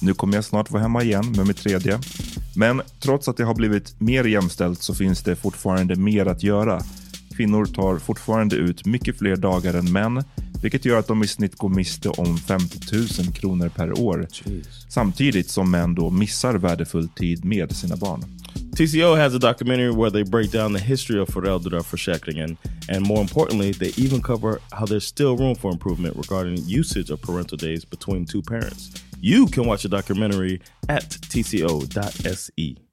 nu kommer jag snart vara hemma igen med mitt tredje. Men trots att det har blivit mer jämställt så finns det fortfarande mer att göra. Kvinnor tar fortfarande ut mycket fler dagar än män, vilket gör att de i snitt går miste om 50 000 kronor per år. Samtidigt som män då missar värdefull tid med sina barn. TCO has a documentary where they break down the history of föräldraförsäkringen and more importantly, they even cover how there's still room for improvement regarding usage of parental days between two parents. You can watch the documentary at tco.se.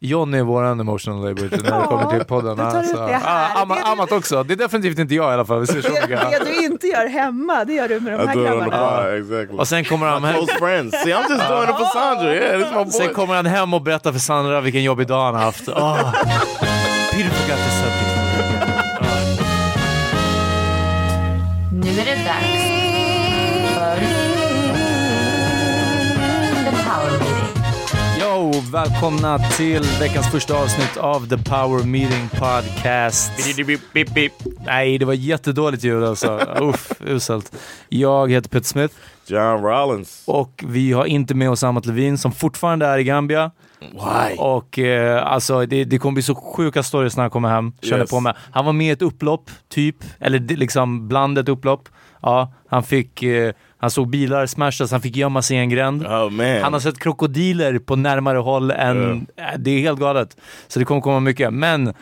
John är våran emotional labor när det kommer till podden. här. Ah, Amma, Amat också. Det är definitivt inte jag i alla fall. Det, det du inte gör hemma, det gör du med de här grabbarna. exactly. Och sen kommer han hem. Close friends. See, I'm just doing it for Sandra. Yeah, this my boy. Sen kommer han hem och berättar för Sandra vilken jobbig dag han har haft. Oh. Peter forgot the subject. Nu är det Välkomna till veckans första avsnitt av The Power Meeting Podcast. Nej, det var jättedåligt ljud alltså. Uff, uselt. Jag heter Peter Smith John Rollins. och vi har inte med oss Amat Levin som fortfarande är i Gambia. Why? Och eh, alltså det, det kommer bli så sjuka stories när han kommer hem. Känner Yes. på mig. Han var med i ett upplopp, typ. Eller liksom bland ett upplopp. Ja, han fick... Eh, han såg bilar smashas, han fick gömma sig i en gränd. Oh man. Han har sett krokodiler på närmare håll än... äh, Det är helt galet. Så det kommer komma mycket. Men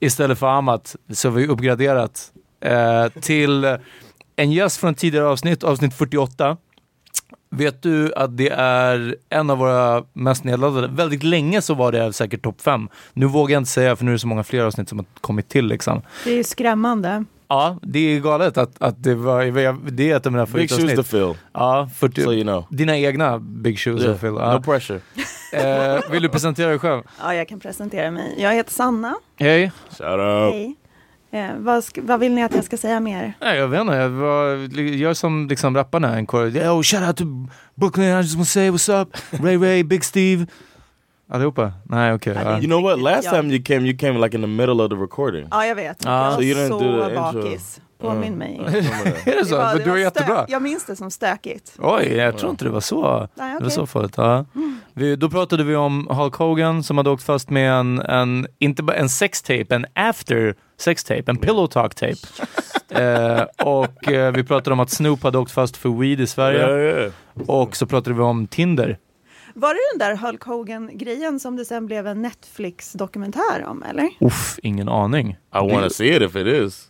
istället för Amat så har vi uppgraderat eh, till en gäst från tidigare avsnitt, avsnitt 48. Vet du att det är en av våra mest nedladdade? Väldigt länge så var det säkert topp fem. Nu vågar jag inte säga för nu är det så många fler avsnitt som har kommit till liksom. Det är ju skrämmande. Ja, det är galet att, att det var, det är ett av mina Big shoes to fill. Ja, 40, So you know. dina egna big shoes Yeah. fylla. No Ja. pressure. Eh, vill du presentera dig själv? Ja, jag kan presentera mig. Jag heter Sanna. Hej. Shout out. Hej. Eh, vad, vad vill ni att jag ska säga mer? Nej, jag vet inte. Jag var, gör som liksom rapparna. En. Oh, shout out to Brooklyn. I just wanna say what's up. Ray Ray, Big Steve. Allihopa? Nej, okej. ja. You know what? Last time you came, you came like in the middle of the recording. Ja, jag vet. Ja. Jag So you didn't så do the intro. bakis. Påminn mig. Är det så? var- Men du var jättebra. Jag minns det som stökigt. Oj, jag tror inte det var så, Nej, det var så farligt. Ja. Vi, då pratade vi om Hulk Hogan som hade åkt fast med en, en inte bara en sextape, en after sextape, en pillow talk tape. eh, och eh, vi pratade om att Snoop hade åkt fast för weed i Sverige. Yeah, yeah. Och så pratade vi om Tinder. Var det den där Hulk Hogan-grejen som det sen blev en Netflix-dokumentär om, eller? Uff, ingen aning. I want to see it if it is.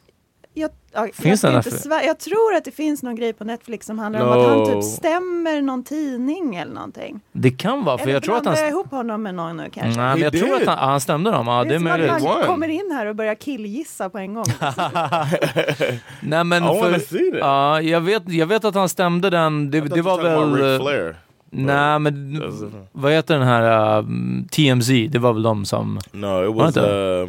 Jag, ja, Finns jag, inte svär, jag tror att det finns någon grej på Netflix som handlar om att han No. typ stämmer någon tidning eller någonting. Det kan vara, för eller jag tror att han... jag ihop honom med någon nu kanske? Nej, men jag tror att han, han stämde dem. Ja, det är som att möjligt. han kommer in här och börjar killgissa på en gång. Nej, men wanna för, ja, jag, vet, jag vet att han stämde den. Det, det var väl... Flair. Nej, men That's- vad heter den här um, TMZ? Det var väl de som... No, it was uh, uh,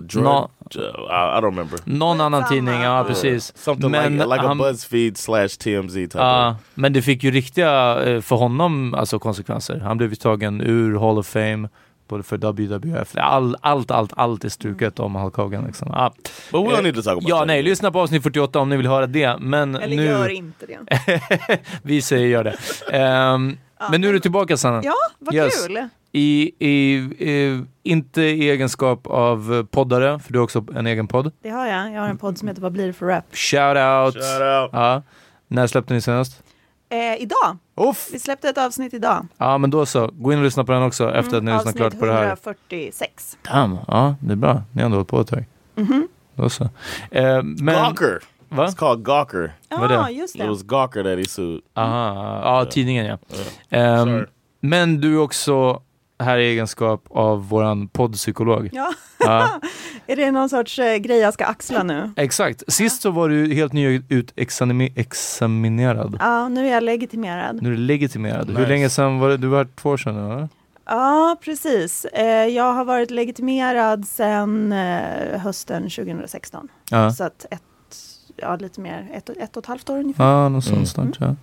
Drug, No. uh, I, don't remember. Någon annan tidning, ja precis. Something Men like like a han- BuzzFeed slash TMZ type. Ja, of. men det fick ju riktiga, eh, för honom, alltså konsekvenser. Han blev ju tagen ur Hall of Fame, både för WWF. All, allt, allt, allt är struket om Hulk Hogan. Liksom. Ja. But we Eh, don't need to talk about Ja, nej, lyssna på avsnitt 48 om ni vill höra det. Men eller nu... gör inte det. vi säger gör det. Ehm, men nu är du tillbaka Sanna. Ja, vad Yes. kul! I, i, i, inte i egenskap av eh, poddare, för du har också en egen podd. Det har jag. Jag har en podd som heter Vad blir det för rap? Shout out! Shout out. Ja. När släppte ni senast? Eh, idag. Uff. Vi släppte ett avsnitt idag. Ja, men då så. Gå in och lyssna på den också efter att ni har lyssnat Avsnitt klart på det här. 146. Damn, ja, det är bra. Ni har ändå hållit på ett tag. Mhm. Då så. Eh, men, Gawker. va? It's called Gawker. Vad är Ja, det? just It det. was Gawker that he sued. Aha, ja, tidningen ja. Ehm, Sorry. men du är också här i egenskap av våran poddpsykolog. Ja. Ja, Är det någon sorts eh, grej jag ska axla nu? exakt. Sist så var du helt nyutexaminerad. Ja, nu är jag legitimerad. Nu är du legitimerad. Hur Nice. länge sedan var det? Du var här två år sedan, eller? Ja, precis. Eh, jag har varit legitimerad sedan eh, hösten 2016. Ja, Så att ett, ja, lite mer, ett, ett och ett halvt år ungefär. ja något sånt Mm. snart. Ja.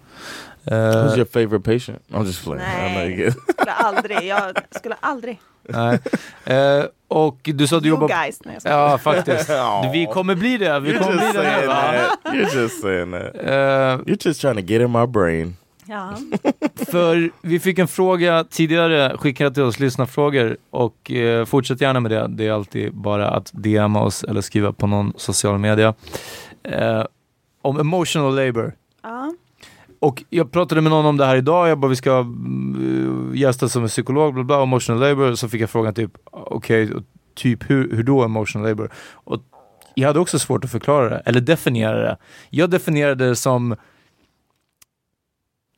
Who's Eh, your favorite patient? I'm just playing. Nej, get. skulle aldrig. Jag skulle aldrig. nej. Eh, och du sa att du jobbar... guys. Nej, jag Ja, faktiskt. Vi kommer bli det. Vi kommer bli det. that. You're just saying that. Eh, You're just trying to get in my brain. Ja. För vi fick en fråga tidigare, skickat till oss lyssnarfrågor och eh, fortsätt gärna med det. Det är alltid bara att DMa oss eller skriva på någon social media. Eh, om emotional labor. ja. Och jag pratade med någon om det här idag, jag bara vi ska uh, gästa som en psykolog, bla bla, emotional labor. Så fick jag frågan typ, okej, typ hur, hur då emotional labor? Och jag hade också svårt att förklara det, eller definiera det. Jag definierade det som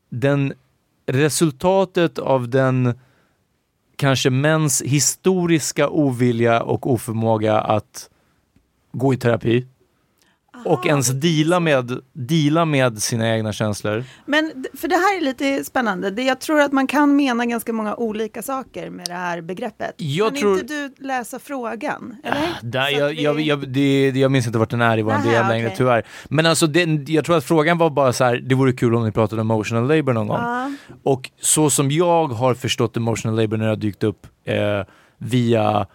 den resultatet av den kanske mäns historiska ovilja och oförmåga att gå i terapi och Aha, ens deala med, deala med sina egna känslor. Men för det här är lite spännande. Det, jag tror att man kan mena ganska många olika saker med det här begreppet. Jag kan tror- inte du läsa frågan? Eller? Där, Så jag, vi- jag, jag, det, jag minns inte vart den är i vår Nähä, del längre tyvärr. Men alltså det, jag tror att frågan var bara så här, det vore kul om ni pratade om emotional labor någon gång. Ja. Och så som jag har förstått emotional labor när det har dykt upp eh, via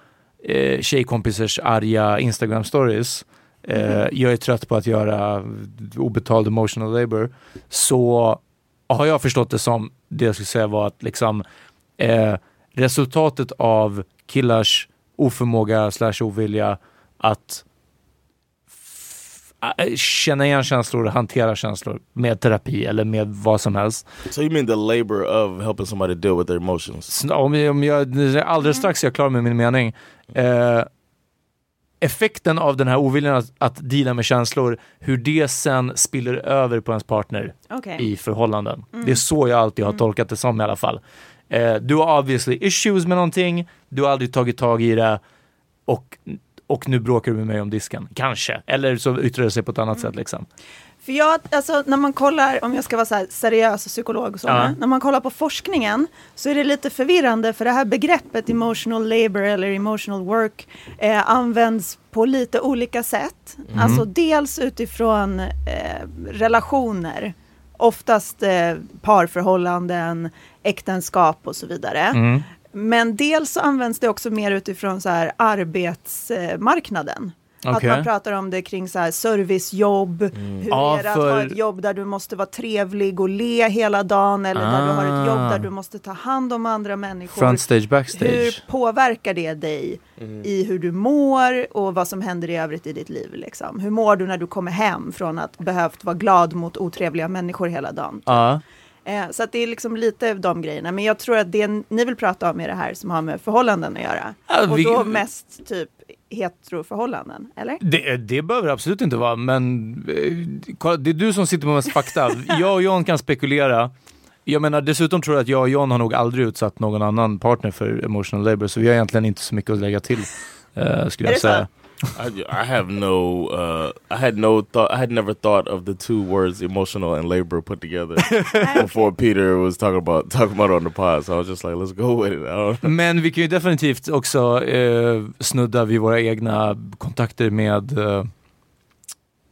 eh, tjejkompisars arga Instagram stories. Eh, Jag är trött på att göra obetald emotional labor. Så har jag förstått det som, det jag skulle säga var att liksom eh, resultatet av killars oförmåga slash ovilja att äh, känna igen känslor hantera känslor med terapi eller med vad som helst. So you mean the labor of helping somebody deal with their emotions? Om jag, om jag, alldeles strax är jag klar med min mening. Eh, effekten av den här oviljan att, att deala med känslor, hur det sen spiller över på ens partner Okej. i förhållanden. Det är så jag alltid har tolkat det som i alla fall. Eh, du har obviously issues med någonting, du har aldrig tagit tag i det och, och nu bråkar du med mig om disken. Kanske. Eller så yttrar det sig på ett annat sätt liksom. För jag, alltså, när man kollar, om jag ska vara så seriös och psykolog och så, Ja. när man kollar på forskningen så är det lite förvirrande för det här begreppet emotional labor eller emotional work eh, används på lite olika sätt. Alltså dels utifrån eh, relationer, oftast eh, parförhållanden, äktenskap och så vidare. Mm. Men dels så används det också mer utifrån så här arbetsmarknaden. Att Okej. man pratar om det kring så här servicejobb, hur Ja, är det att för- ha ett jobb där du måste vara trevlig och le hela dagen eller där du har ett jobb Ah. där du måste ta hand om andra människor. Frontstage, backstage. Hur påverkar det dig i hur du mår och vad som händer i övrigt i ditt liv? Liksom? Hur mår du när du kommer hem från att behövt vara glad mot otrevliga människor hela dagen? Ja. Eh, så att det är liksom lite de grejerna. Men jag tror att det ni vill prata om är det här som har med förhållanden att göra. Ja, och vi- då mest typ heteroförhållanden, eller? Det, det behöver det absolut inte vara, men eh, det är du som sitter med mest fakta. Jag och John kan spekulera. Jag menar dessutom tror jag att jag och John har nog aldrig utsatt någon annan partner för emotional labor, så vi har egentligen inte så mycket att lägga till. eh, skulle Är jag det så? I, I have no, uh, I had no thought, I had never thought of the two words emotional and labor put together before Peter was talking about talking about it on the pod. So I was just like, let's go with it. Men vi kan ju definitivt också eh, snudda vid våra egna kontakter med eh,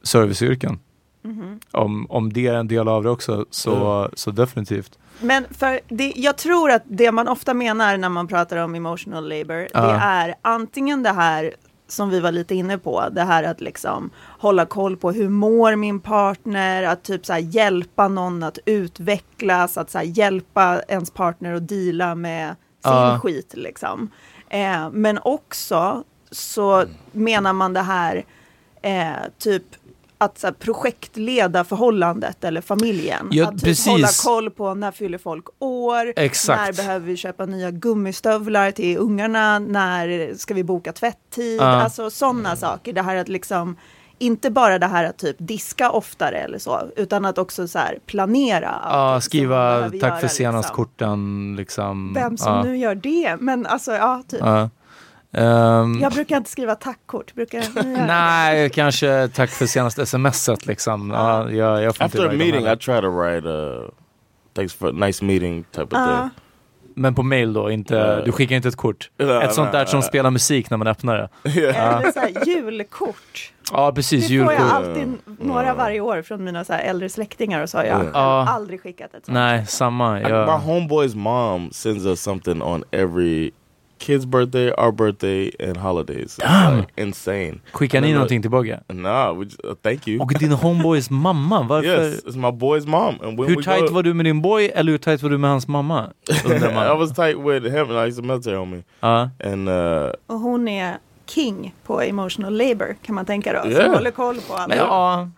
serviceyrken. Mhm. Om, om det är en del av det också, så, så definitivt. Men för det, jag tror att det man ofta menar när man pratar om emotional labor, Ja. det är antingen det här som vi var lite inne på, det här att liksom hålla koll på hur mår min partner, att typ så hjälpa någon att utvecklas, att så hjälpa ens partner att deala med sin Ja. skit liksom. Eh, men också så menar man det här eh, typ att så här, projektleda förhållandet eller familjen. Ja, att typ precis. hålla koll på när fyller folk år, Exakt. när behöver vi köpa nya gummistövlar till ungarna, när ska vi boka tvätttid, Ja. alltså sådana saker. Det här att liksom, inte bara det här att typ diska oftare eller så, utan att också så här planera. Ja, skriva tack göra, för senast liksom. korten. Liksom. Vem som ja. nu gör det, men alltså ja, typ. Ja. Ehm, Jag brukar inte skriva tackkort, brukar det? Nej, kanske tack för senaste smset liksom. Ja, jag, jag After a meeting. I try to write uh, thanks for a nice meeting type of thing. Men på mail då, inte, du skickar inte ett kort? Ett sånt där som spelar musik när man öppnar det? Eller så här, julkort. Ja, precis. Det får jag Julkort. alltid några varje år från mina så här äldre släktingar och så har jag Ja. aldrig skickat ett sånt. Nej, samma. Jag, My homeboy's mom sends us something on every kid's birthday, our birthday, and holidays. Damn. like insane. skickar ni någonting tillbaka? Nah, we just, uh, thank you. Och din homeboys mamma, varför? Yes, it's my boy's mom. And when Hur we tight go, var du med din boy eller hur tight var du med hans mamma? I was tight with him, I used a military homie. Ja. And uh, Och hon är king på emotional labor kan man tänka då. Yeah. Som håller koll på alla. Men, ja,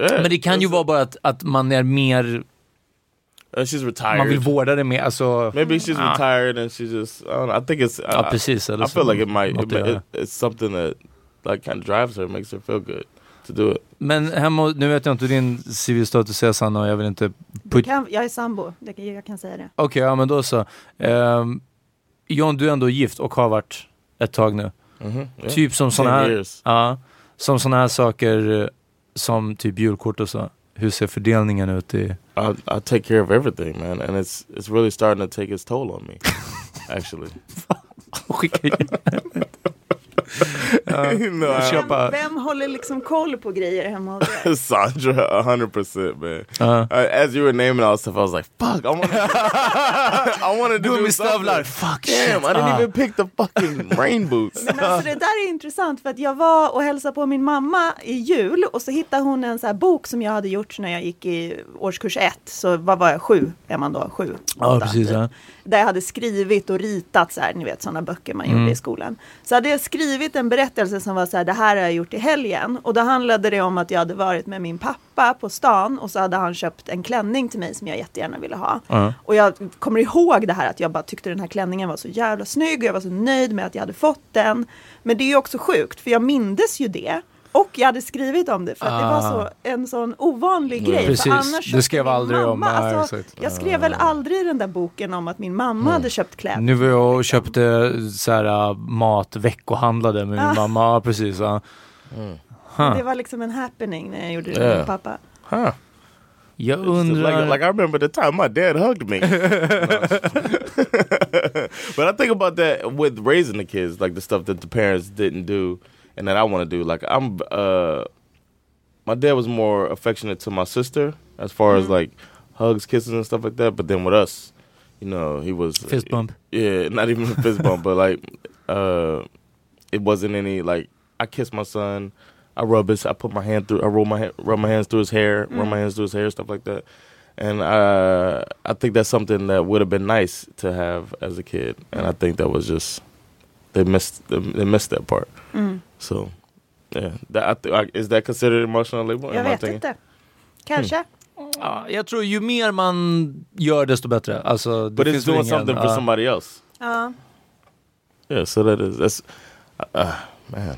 yeah, men det kan ju vara bara att, att man är mer, uh, she's retired. man vill vårda det mer. Alltså, Maybe she's Ah. retired and she just. I don't know. I think it's. ja, I, precis. I feel like it might. It, it, it's something that like kind of drives her, makes her feel good to do it. Men hemma, nu vet jag inte din civilstatus är Sanna och jag vill inte... Put... Kan, jag är sambo, jag kan säga det. Okej, ja men då så. Um, John, du är ändå gift och har varit ett tag nu. Mm-hmm. Yeah. Typ som sådana här, som såna här saker eh, som typ julkort och så. Hur ser fördelningen ut i... I, I take care of everything, man, and it's it's really starting to take its toll on me. Actually, I- köpa... Vem håller liksom koll på grejer hemma hos er? Sandra, a hundred percent, man. Ja. Uh, as you were naming all stuff, I was like, "Fuck, I want, I to do Gummistövlar, something." fuck Damn, shit. I didn't Ah. even pick the fucking rain boots. Men alltså det där är intressant för att jag var och hälsade på min mamma i jul och så hittade hon en så här bok som jag hade gjort när jag gick i årskurs ett. Så vad var jag, sju är man då? Sju? Ja, precis. typ. Ja. Där jag hade skrivit och ritat så här, ni vet sådana böcker man Mm. gjorde i skolan. Så hade jag skrivit en berättelse som var så här, det här har jag gjort i helgen. Och då handlade det om att jag hade varit med min pappa på stan och så hade han köpt en klänning till mig som jag jättegärna ville ha. Ja. Och jag kommer ihåg det här att jag bara tyckte den här klänningen var så jävla snygg och jag var så nöjd med att jag hade fått den. Men det är ju också sjukt för jag mindes ju det. Och jag hade skrivit om det för att det var så, en sån ovanlig grej. Ah. Precis, För annars köpte skrev min aldrig om- mamma, nej, alltså. Jag skrev väl aldrig i den där boken om att min mamma hade köpt kläder. Nu var jag och köpte så här, äh, mat, veckohandlade med min Ah. mamma. Precis. Ja. Huh. Det var liksom en happening när jag gjorde det med Yeah. min pappa. Huh? Jag Like, undrar... like I remember the time my dad hugged me. but I think about that with raising the kids, like the stuff that the parents didn't do and that I want to do. Like I'm, uh, my dad was more affectionate to my sister as far as like hugs, kisses, and stuff like that. But then with us, you know, he was Fist bump. Yeah, not even a fist bump, but like, uh, it wasn't any like I kiss my son. I rub his. I put my hand through. I roll my rub my hands through his hair. Rub my hands through his hair, stuff like that. And uh, I think that's something that would have been nice to have as a kid. And I think that was just they missed they, they missed that part. Mm. So yeah, that, is that considered emotional labor? Jag vet inte. Kanske. Ja, jag tror ju mer man gör desto bättre. Alltså, det But it's finns väl doing ingen- something for ja. somebody else. Ja. Yeah, so that is that's uh, man.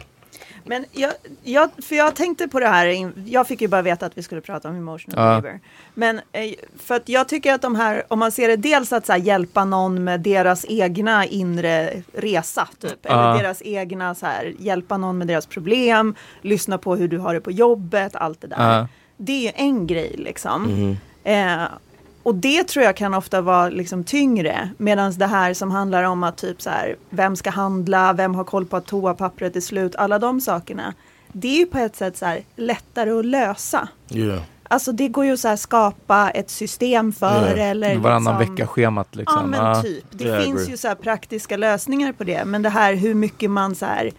Men jag, jag, för jag tänkte på det här, jag fick ju bara veta att vi skulle prata om emotional Ja. labor. Men eh, för att jag tycker att de här, om man ser det dels att så hjälpa någon med deras egna inre resa, typ. Eller Ja. deras egna, så här, hjälpa någon med deras problem, lyssna på hur du har det på jobbet, allt det där. Ja. Det är en grej liksom. Eh, och det tror jag kan ofta vara liksom tyngre. Medan det här som handlar om att typ så här, vem ska handla, vem har koll på att toapappret är slut, alla de sakerna. Det är ju på ett sätt så här, lättare att lösa. Yeah. Alltså det går ju så här skapa ett system för Ja. eller Varannan liksom, vecka-schemat liksom. Ja men Ja. typ. Det Yeah, finns ju så här praktiska lösningar på det. Men det här hur mycket man så här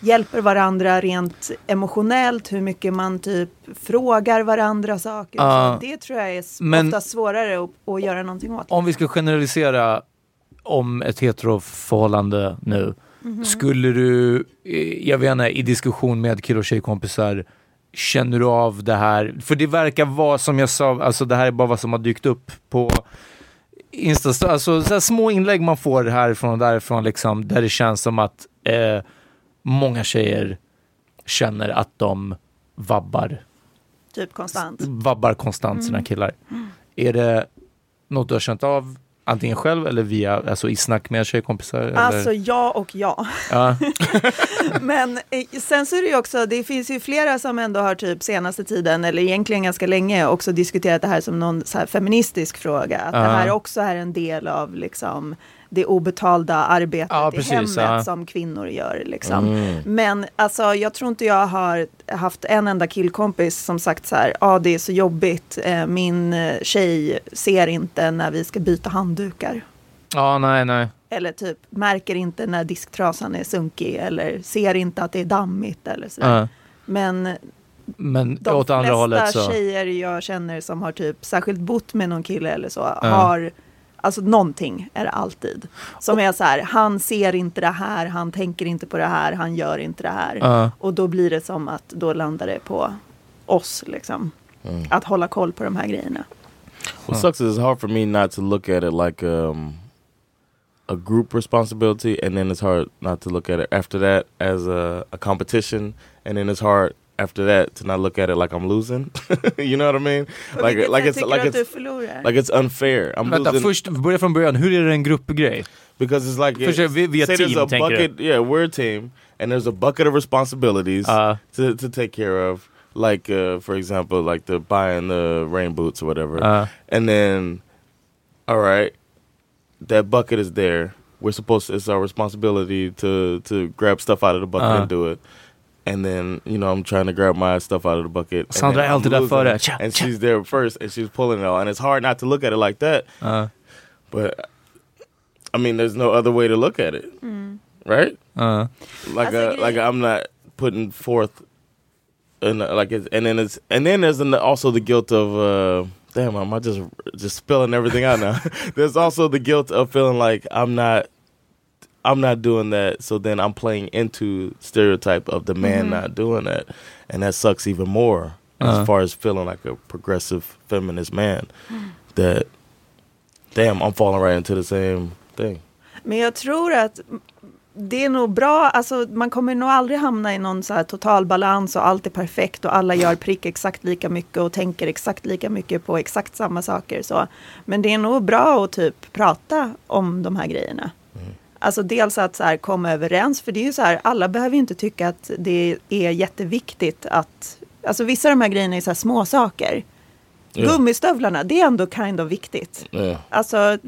hjälper varandra rent emotionellt, hur mycket man typ frågar varandra saker. så. Det tror jag är Men- ofta svårare att, att göra någonting åt. Om vi ska generalisera om ett heteroförhållande nu. Mhm. Skulle du, eh, jag vet inte, i diskussion med kill och tjejkompisar, känner du av det här? För det verkar vara som jag sa, alltså det här är bara vad som har dykt upp på Insta, alltså så här små inlägg man får härifrån och därifrån liksom, där det känns som att eh, många tjejer känner att de vabbar, Typ konstant. vabbar konstant sina Mm. killar. Är det något du har känt av antingen själv eller via, alltså i snack med tjejkompisar? Eller? Alltså ja och ja. ja. Men eh, sen så är det ju också, det finns ju flera som ändå har typ senaste tiden, eller egentligen ganska länge, också diskuterat det här som någon så feministisk fråga. Att det Ja. här också är en del av liksom det obetalda arbetet Ja, i precis, hemmet ja. som kvinnor gör. Liksom. Men alltså, jag tror inte jag har haft en enda killkompis som sagt så här, ja ah, det är så jobbigt, eh, min eh, tjej ser inte när vi ska byta handdukar. ja, nej, nej. Eller typ märker inte när disktrasan är sunkig eller ser inte att det är dammigt eller sådär. Ja. Men Men de åt andra flesta hållet så. tjejer jag känner som har typ särskilt bott med någon kille eller så Ja. har Alltså någonting är det alltid. Som är så här, han ser inte det här, han tänker inte på det här, han gör inte det här. Ja. Och då blir det som att då landar det på oss liksom. Att hålla koll på de här grejerna. What sucks is it's hard for me not to look at it like um, a group responsibility, and then it's hard not to look at it after that as a, a competition, and then it's hard after that to not look at it like I'm losing. you know what I mean? Like like it's like du att du it's like it's unfair. I'm Vänta, losing först börja från början. Hur är det en gruppgrej? because it's like Först it's- vi- vi är say there's a tänker du? bucket. Yeah, we're a team, and there's a bucket of responsibilities Uh, to to take care of. Like uh, for example, like the buying the rain boots or whatever. uh, And then, all right, that bucket is there. We're supposed to, it's our responsibility to to grab stuff out of the bucket Uh. and do it. And then, you know, I'm trying to grab my stuff out of the bucket. and Sandra then är I'm alltid där losing, före. Tja, And she's there first and she's pulling it all. And it's hard not to look at it like that. uh, But I mean, there's no other way to look at it. Right? uh. Like Alltså, uh, like I'm not putting forth and like it's, and then it's and then there's an, also the guilt of uh damn am I just just spilling everything out now there's also the guilt of feeling like I'm not I'm not doing that so then I'm playing into stereotype of the man not doing that and that sucks even more Uh-huh. as far as feeling like a progressive feminist man that damn I'm falling right into the same thing Men jag tror att det är nog bra, alltså man kommer nog aldrig hamna i någon så här total balans och allt är perfekt och alla gör prick exakt lika mycket och tänker exakt lika mycket på exakt samma saker. Så. Men det är nog bra att typ prata om de här grejerna. Alltså dels att så här komma överens, för det är ju så här, alla behöver ju inte tycka att det är jätteviktigt att, alltså vissa av de här grejerna är så här små saker. Ja. Gummistövlarna, det är ändå kind of viktigt. yeah Alltså,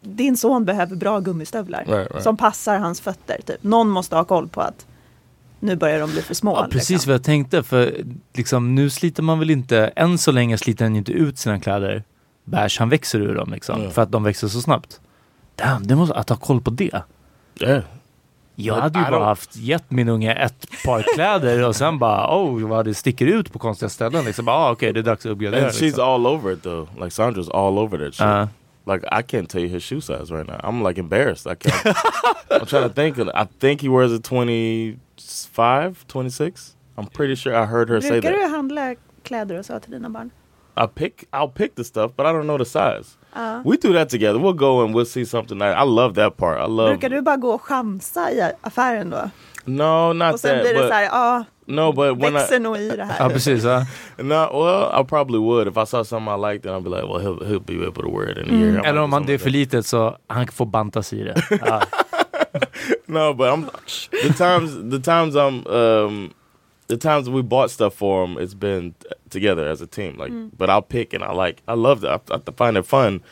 din son behöver bra gummistövlar Right, right. som passar hans fötter. Typ. Någon måste ha koll på att nu börjar de bli för små. Ja, precis liksom. vad jag tänkte. För liksom, nu sliter man väl inte, än så länge sliter han inte ut sina kläder. Bärs, han växer ur dem liksom. Mm. För att de växer så snabbt. Damn, det måste, att ha koll på det. yeah Jag hade ju bara haft gett min unge ett par kläder och sen bara oh vad det sticker ut på konstiga ställen. Liksom, bara, ah, okej det är dags att uppgradera. And she's Liksom. all over it though. Like Sandra's all over that shit. Uh. Like I can't tell you his shoe size right now. I'm like embarrassed. I can't. I'm trying to think. of- I think he wears a 25, 26. I'm pretty sure I heard her say Brukar that. du handla kläder och så till dina barn? I pick. I'll pick the stuff, but I don't know the size. We do that together. We'll go and we'll see something. Nice. I love that part. I love. Brukar du bara gå och chansa i affären då? No, not Och sen that. blir det but så här, ja, no, but when I växer nog i det Ja här. precis. Ja. no, well, I probably would if I saw something I liked. Then I'd be like, well, he'll he'll be able to wear it in a year. Might Eller om man, det är för litet så han får bantas i det. Ja. that. no, but I'm the times the times I'm um the times we bought stuff for him. It's been t- together as a team. Like, mm. but I'll pick and I like. I love that. I, I find it fun.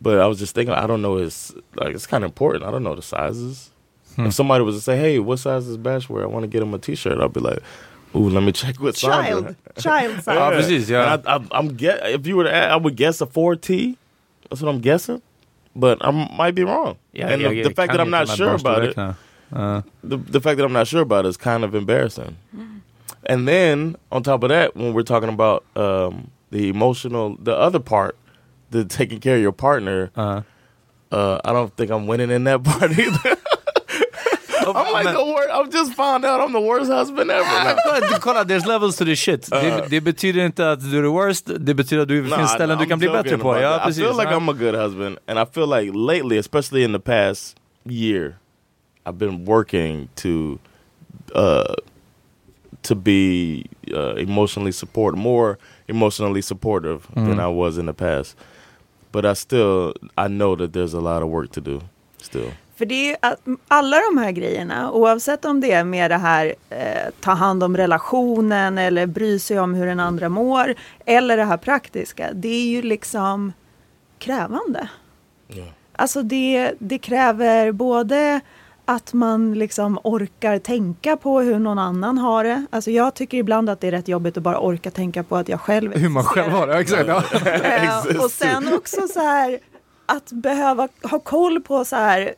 But I was just thinking, I don't know his like. It's kind of important. I don't know the sizes. If somebody was to say, "Hey, what size is Bash wear? I want to get him a T-shirt," I'd be like, "Ooh, let me check with Sandra." Child, child size. Ja, precis. Ja. And I, I, I'm get if you were to, ask, I would guess a four T. That's what I'm guessing, but I might be wrong. Ja, and jag- the, jag the fact that I'm not sure about it, barnstorlekarna. Ja. the, the fact that I'm not sure about it is kind of embarrassing. Mm. And then on top of that, when we're talking about um, the emotional, the other part, the taking care of your partner, Ja. uh, I don't think I'm winning in that part either. I'm like the worst. I've just found out I'm the worst husband ever. No. kolla, there's levels to this shit. Det, det betyder inte att du är the worst, det betyder att du Nah, finns ställen du I'm kan bli bättre på. Ja. I feel like I'm a good husband, and I feel like lately, especially in the past year, I've been working to uh, to be uh, emotionally support more emotionally supportive than I was in the past. But I still I know that there's a lot of work to do still. För det är ju att alla de här grejerna, oavsett om det är med det här eh, ta hand om relationen eller bry sig om hur den andra mår, eller det här praktiska, det är ju liksom krävande. Alltså det, det kräver både att man liksom orkar tänka på hur någon annan har det. Alltså jag tycker ibland att det är rätt jobbigt att bara orka tänka på att jag själv Hur man själv har det, exakt. Ja. Eh, och sen också så här att behöva ha koll på så här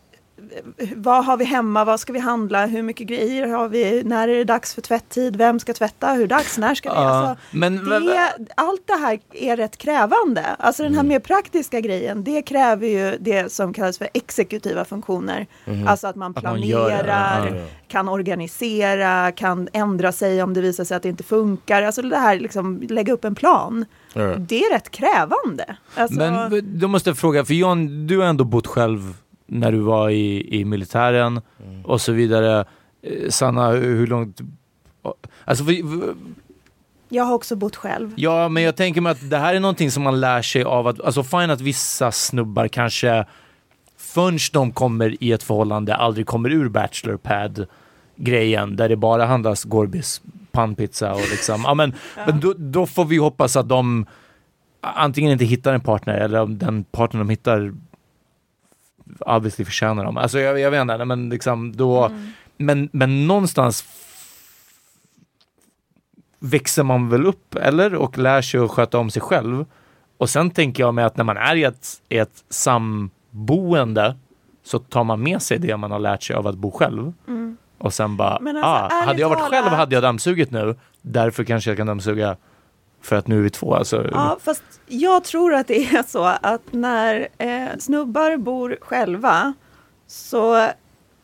vad har vi hemma, vad ska vi handla, hur mycket grejer har vi, när är det dags för tvätttid, vem ska tvätta, hur dags, när ska vi? Ja, Alltså, men- det, allt det här är rätt krävande. Alltså Mm. den här mer praktiska grejen, det kräver ju det som kallas för exekutiva funktioner. Alltså att man Mhm. Att man planerar, kan organisera, kan ändra sig om det visar sig att det inte funkar. Alltså det här liksom, lägga upp en plan. Ja. Det är rätt krävande. Alltså, Men då måste jag fråga, för John, du har ändå bott själv när du var i, i militären och så vidare. Eh, Sanna, hur långt... Alltså, för, jag har också bott själv. ja, men jag tänker mig att det här är någonting som man lär sig av att, alltså fine att vissa snubbar kanske förrän de kommer i ett förhållande aldrig kommer ur bachelor pad grejen där det bara handlas Gorbis pannpizza och liksom, ja men, men då, då får vi hoppas att de antingen inte hittar en partner eller om den partner de hittar obviously förtjänar dem. Alltså jag, jag vet inte, men liksom då, men, men någonstans växer man väl upp, eller? Och lär sig att sköta om sig själv. Och sen tänker jag mig att när man är i ett, i ett samboende så tar man med sig det man har lärt sig av att bo själv. Och sen bara, alltså, ah, hade jag varit talat- själv hade jag dammsugit nu. Därför kanske jag kan dammsuga för att nu är vi två. Alltså, Ja, fast jag tror att det är så att när eh, snubbar bor själva så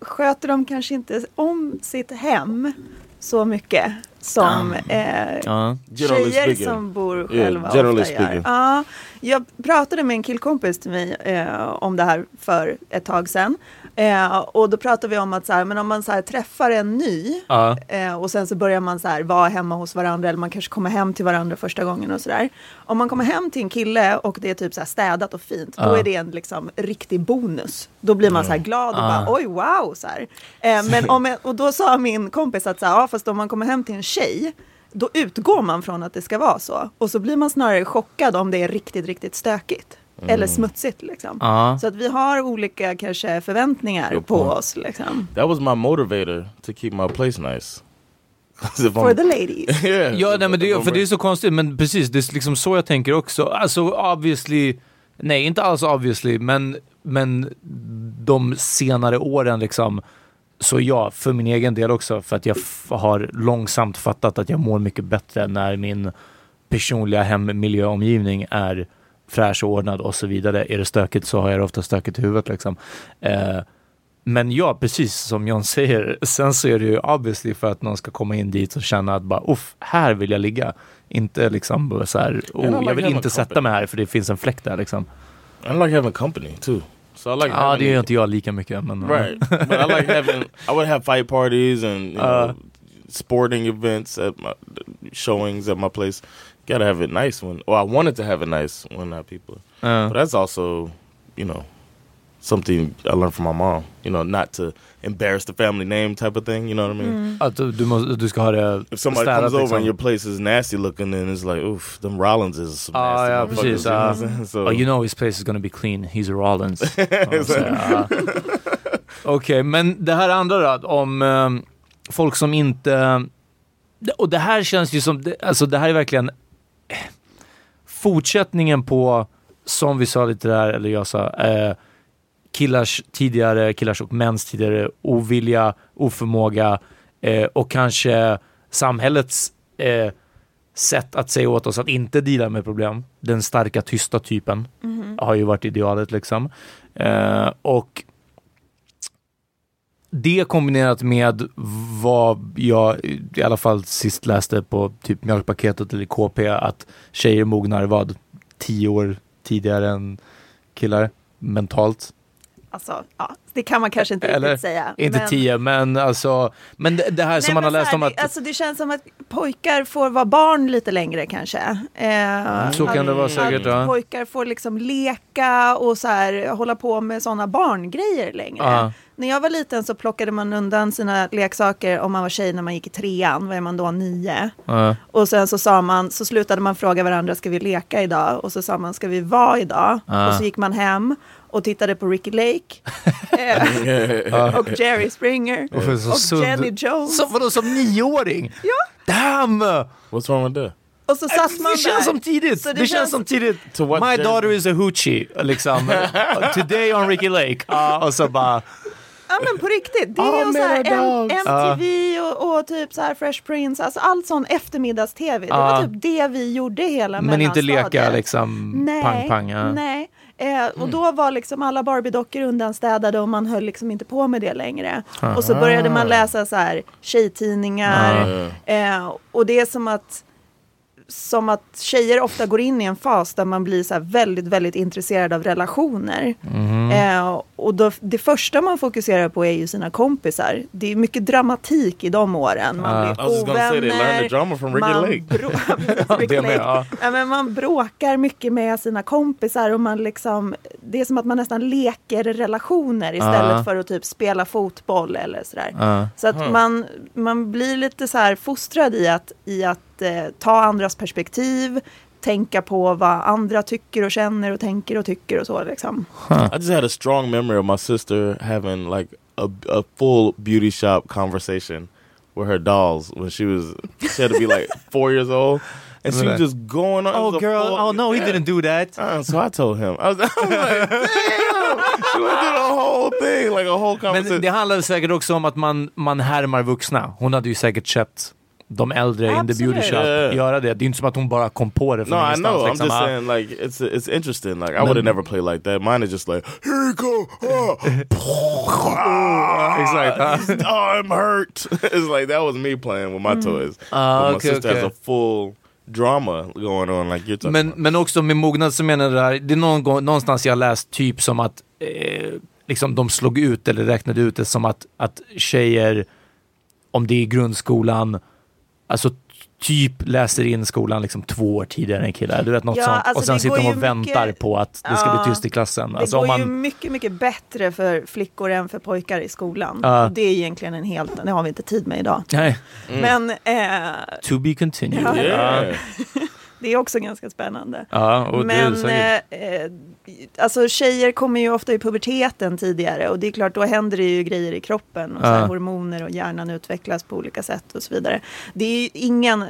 sköter de kanske inte om sitt hem så mycket som eh, ja. Tjejer som bor Yeah, själva generally ofta gör. Ja, jag pratade med en killkompis till mig eh, om det här för ett tag sedan. Eh, och då pratade vi om att så här, men om man så här, träffar en ny Ja. Eh, och sen så börjar man så här vara hemma hos varandra eller man kanske kommer hem till varandra första gången och sådär. Om man kommer hem till en kille och det är typ så här städat och fint, då Ja. är det en liksom riktig bonus. Då blir man så här glad och Ja. bara oj wow så. Eh, men om och då sa min kompis att så här, ja fast om man kommer hem till en tjej då utgår man från att det ska vara så. Och så blir man snarare chockad om det är riktigt, riktigt stökigt. Eller smutsigt liksom. Ja. Så att vi har olika kanske förväntningar Good på point. oss liksom. That was my motivator to keep my place nice. For the ladies. yeah, Ja, nej, men det, för det är så konstigt, men precis, det är liksom så jag tänker också. Alltså obviously, nej inte alls obviously, men, men de senare åren liksom, så ja, för min egen del också, för att jag f- har långsamt fattat att jag mår mycket bättre när min personliga hemmiljöomgivning är fräsch och ordnad och så vidare. Är det stökigt så har jag det ofta stökigt i huvudet liksom. Eh, men ja, precis som John säger, sen så är det ju obviously för att någon ska komma in dit och känna att bara uff, här vill jag ligga. Inte liksom så här, oh, jag vill inte sätta mig här för det finns en fläck där liksom. I like having company too. So I like Ja, having det gör inte jag lika mycket. Men, Right. but I like having I would have fight parties and you know, sporting events at my showings at my place. Gotta have it nice when or I wanted to have it nice when I have people. Ja. But that's also, you know, something I learned from my mom. You know, not to embarrass the family name type of thing. You know what I mean? Att du, du, måste, du ska ha det If somebody comes over liksom. and your place is nasty looking, then it's like, oof, them Rollins is some oh, nasty ja motherfuckers, precis. you know ja. what I'm saying? So, Oh, you know his place is gonna be clean. He's a Rollins. Ja, så, ja. Okej, men det här andra då, om ehm, folk som inte... Och det här känns ju som, det- alltså det här är verkligen fortsättningen på, som vi sa lite där, eller jag sa, eh, killars tidigare, killars och mäns tidigare ovilja, oförmåga eh, och kanske samhällets eh, sätt att säga åt oss att inte dela med problem. Den starka tysta typen har ju varit idealet liksom. Eh, och det kombinerat med vad jag i alla fall sist läste på typ mjölkpaketet eller KP att tjejer mognar vad tio år tidigare än killar mentalt. Alltså, ja, det kan man kanske inte Eller riktigt säga. inte men- tio men alltså men det, det här som Nej, man har läst så om här, att alltså, det känns som att pojkar får vara barn lite längre kanske. Eh, Så kan att- det vara säkert, att ja. Pojkar får liksom leka och så här, hålla på med sådana barngrejer längre. Ja. När jag var liten så plockade man undan sina leksaker om man var tjej när man gick i trean, vad är man då, nio? Ja. Och sen så sa man, så slutade man fråga varandra, ska vi leka idag? Och så sa man, ska vi vara idag? Ja. Och så gick man hem och tittade på Ricky Lake eh, och Jerry Springer Och och sund- Jenny Jones. Så, vadå som nioåring? Ja. Damn! what's wrong with that? Och så satt man det känns där. som tidigt. Så Det, det känns känns- som tidigt. To what My daughter is a hoochie, liksom. Today on Ricky Lake. Ja, och så bara... Ja men på riktigt. Det Oh, är ju så här. MTV och, och typ så här Fresh Prince, alltså allt sån eftermiddags-tv. Det Ja. var typ det vi gjorde hela Men inte leka mellanstadiet. liksom Nej, pang pang. Ja. nej. Eh, och då var liksom alla Barbie-dockor undanstädade och man höll liksom inte på med det längre. Och så började man läsa så här tjejtidningar. Eh, och det är som att som att tjejer ofta går in i en fas där man blir så väldigt, väldigt intresserad av relationer. Mhm. Eh, och då, det första man fokuserar på är ju sina kompisar. Det är mycket dramatik i de åren. Man Ja. blir Ricky man bråkar mycket med sina kompisar och man liksom, det är som att man nästan leker relationer istället Ja. för att typ spela fotboll eller sådär. Ja. Så att man, man blir lite så här fostrad i att, i att eh, ta andras perspektiv, tänka på vad andra tycker och känner och tänker och tycker och så liksom. I just had a strong memory of my sister having like a, a full beauty shop conversation with her dolls when she was she had to be like four years old, and she was just going on. Oh was girl, full- oh no he didn't do that. Uh, so I told him. I was, I'm like, damn. She went through the whole thing, like a whole conversation. Men det handlar säkert också om att man, man härmar vuxna. Hon hade ju säkert sett de äldre in the beauty shop Yeah. göra det. Det är inte som att hon bara kom på det från no, I ingenstans. know. I'm liksom. just Ah. saying, like it's it's interesting. Like I would have never played like that. Mine is just like, here you go. Ah. Exakt. oh, I'm hurt. it's like that was me playing with my toys. Ah, But my okay, sister okay. has a full drama going on, like you're talking Men, about. men också med mognad så menar jag det här, det är någon gång, någonstans jag läst typ som att eh, liksom de slog ut eller räknade ut det som att, att tjejer, om det är i grundskolan, alltså typ läser in skolan liksom två år tidigare än killar. Du vet något Ja, sånt. alltså och sen sitter de och väntar mycket- på att det ska Ja. bli tyst i klassen. Det Alltså, går om man, ju mycket, mycket bättre för flickor än för pojkar i skolan. Och Det är egentligen en helt, det har vi inte tid med idag. Nej, Men eh, to be continued. Ja. yeah. Det är också ganska spännande. Ja, Men eh, alltså tjejer kommer ju ofta i puberteten tidigare och det är klart då händer det ju grejer i kroppen och så här, Ja. hormoner och hjärnan utvecklas på olika sätt och så vidare. Det är ingen eh,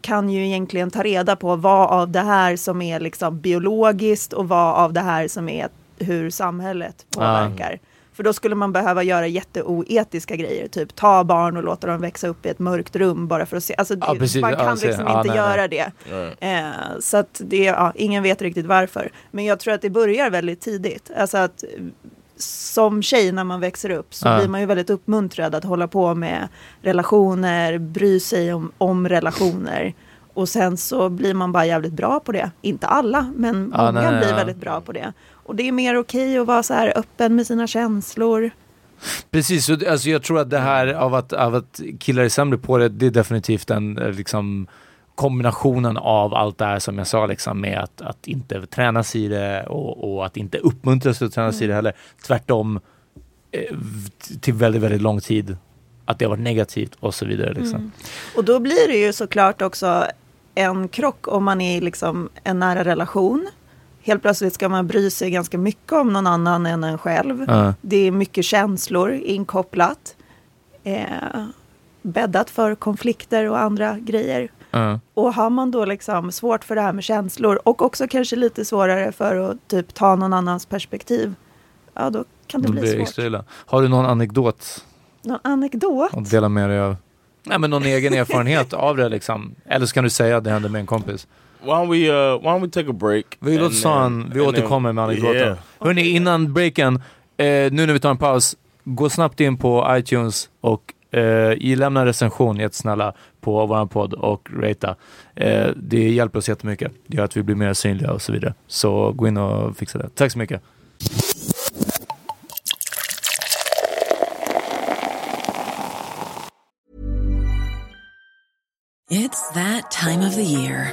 kan ju egentligen ta reda på vad av det här som är liksom biologiskt och vad av det här som är hur samhället påverkar. För då skulle man behöva göra jätteoetiska grejer, typ ta barn och låta dem växa upp i ett mörkt rum bara för att se. Alltså, Ja, det, man Ja, kan se. liksom Ja, inte nej, göra nej. det. Eh, så att det, ja, ingen vet riktigt varför. Men jag tror att det börjar väldigt tidigt. Alltså att som tjej när man växer upp så Ja. blir man ju väldigt uppmuntrad att hålla på med relationer, bry sig om, om relationer. Och sen så blir man bara jävligt bra på det. Inte alla, men Ja, många nej, blir ja. väldigt bra på det. Och det är mer okej att vara så här öppen med sina känslor. Precis, och alltså jag tror att det här av att, av att killar är sämre på det, det är definitivt en eh, liksom kombinationen av allt det här som jag sa liksom med att, att inte tränas i det och, och att inte uppmuntras att tränas i det heller. Tvärtom eh, till väldigt, väldigt lång tid. Att det har varit negativt och så vidare. Liksom. Och då blir det ju såklart också en krock om man är liksom en nära relation. Helt plötsligt ska man bry sig ganska mycket om någon annan än en själv. Ja. Det är mycket känslor inkopplat. Eh, bäddat för konflikter och andra grejer. Ja. Och har man då liksom svårt för det här med känslor och också kanske lite svårare för att typ ta någon annans perspektiv. Ja, då kan det Då bli blir svårt. extra illa. Har du någon anekdot Någon anekdot? att dela med dig av? Nej men någon egen erfarenhet av det liksom. Eller så kan du säga att det hände med en kompis. Why don't we uh why don't we take a break? Vi låter then- vi and återkommer med anekdoten. Yeah. Hörni, innan breaken, eh, nu när vi tar en paus, gå snabbt in på iTunes och eh, lämna en recension jättesnälla på vår podd och ratea. Eh, det hjälper oss jättemycket. Det gör att vi blir mer synliga och så vidare. Så gå in och fixa det. Tack så mycket. It's that time of the year.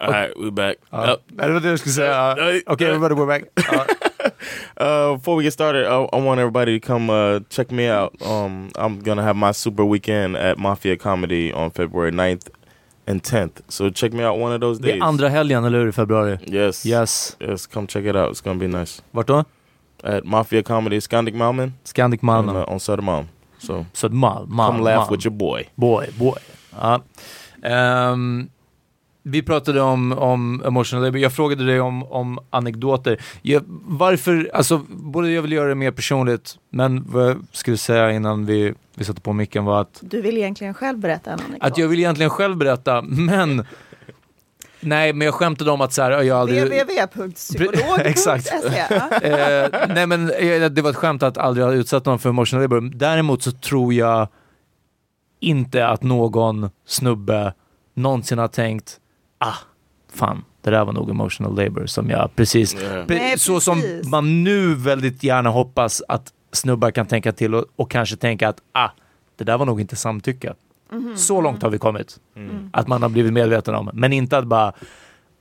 All right, we're back. Ja, det var det jag skulle säga. Uh, Okej, everybody we're back. Uh, before we get started, I, I want everybody to come uh, check me out. Um, I'm gonna have my super weekend at Mafia Comedy on February 9th and 10th. So check me out one of those Det days. är andra helgen, eller hur? I februari. Yes. Yes. Yes. Come check it out. It's gonna be nice. Vart då? At Mafia Comedy, Skandik Malmen. Scandic Malmö. On, uh, on Södermalm. So Södermalm. Malm, come laugh Malm. with your boy. Boy, boy. Ja. Ehm, vi pratade om, om emotional labor. Jag frågade dig om, om anekdoter. Jag, varför, alltså, både jag vill göra det mer personligt, men vad jag skulle säga innan vi, vi satte på micken var att, Du vill egentligen själv berätta en anekdot. att jag vill egentligen själv berätta, men Nej, men jag skämtade om att så här, jag aldrig... www.psykolog.se Exakt. eh, nej men eh, det var ett skämt att aldrig ha utsatt någon för emotional labor. Däremot så tror jag inte att någon snubbe någonsin har tänkt, ah, fan, det där var nog emotional labor som jag precis, Yeah. pre- Nej, så som man nu väldigt gärna hoppas att snubbar kan tänka till och, och kanske tänka att, ah, det där var nog inte samtycke. Mhm. Så långt har vi kommit. Att man har blivit medveten om. Men inte att bara,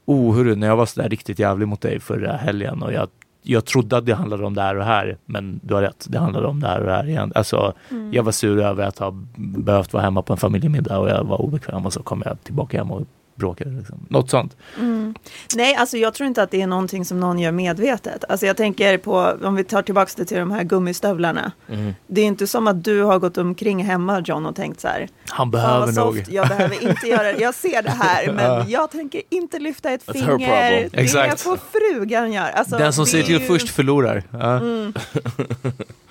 oh hörru, när jag var sådär riktigt jävlig mot dig förra helgen och jag, jag trodde att det handlade om det här och här, men du har rätt, det handlade om det här och det här igen. Alltså, Mm. jag var sur över att ha behövt vara hemma på en familjemiddag och jag var obekväm och så kom jag tillbaka hem och bråkade. Liksom. Något sånt. Mm. Nej, alltså jag tror inte att det är någonting som någon gör medvetet. Alltså jag tänker på, om vi tar tillbaka det till de här gummistövlarna. Mm. Det är inte som att du har gått omkring hemma John och tänkt så här. Han "Fan, behöver nog. Jag behöver inte göra det. Jag ser det här, men Ja. jag tänker inte lyfta ett That's finger. Det Exakt. får frugan göra. Alltså, Den som är till ju- först förlorar. Mm.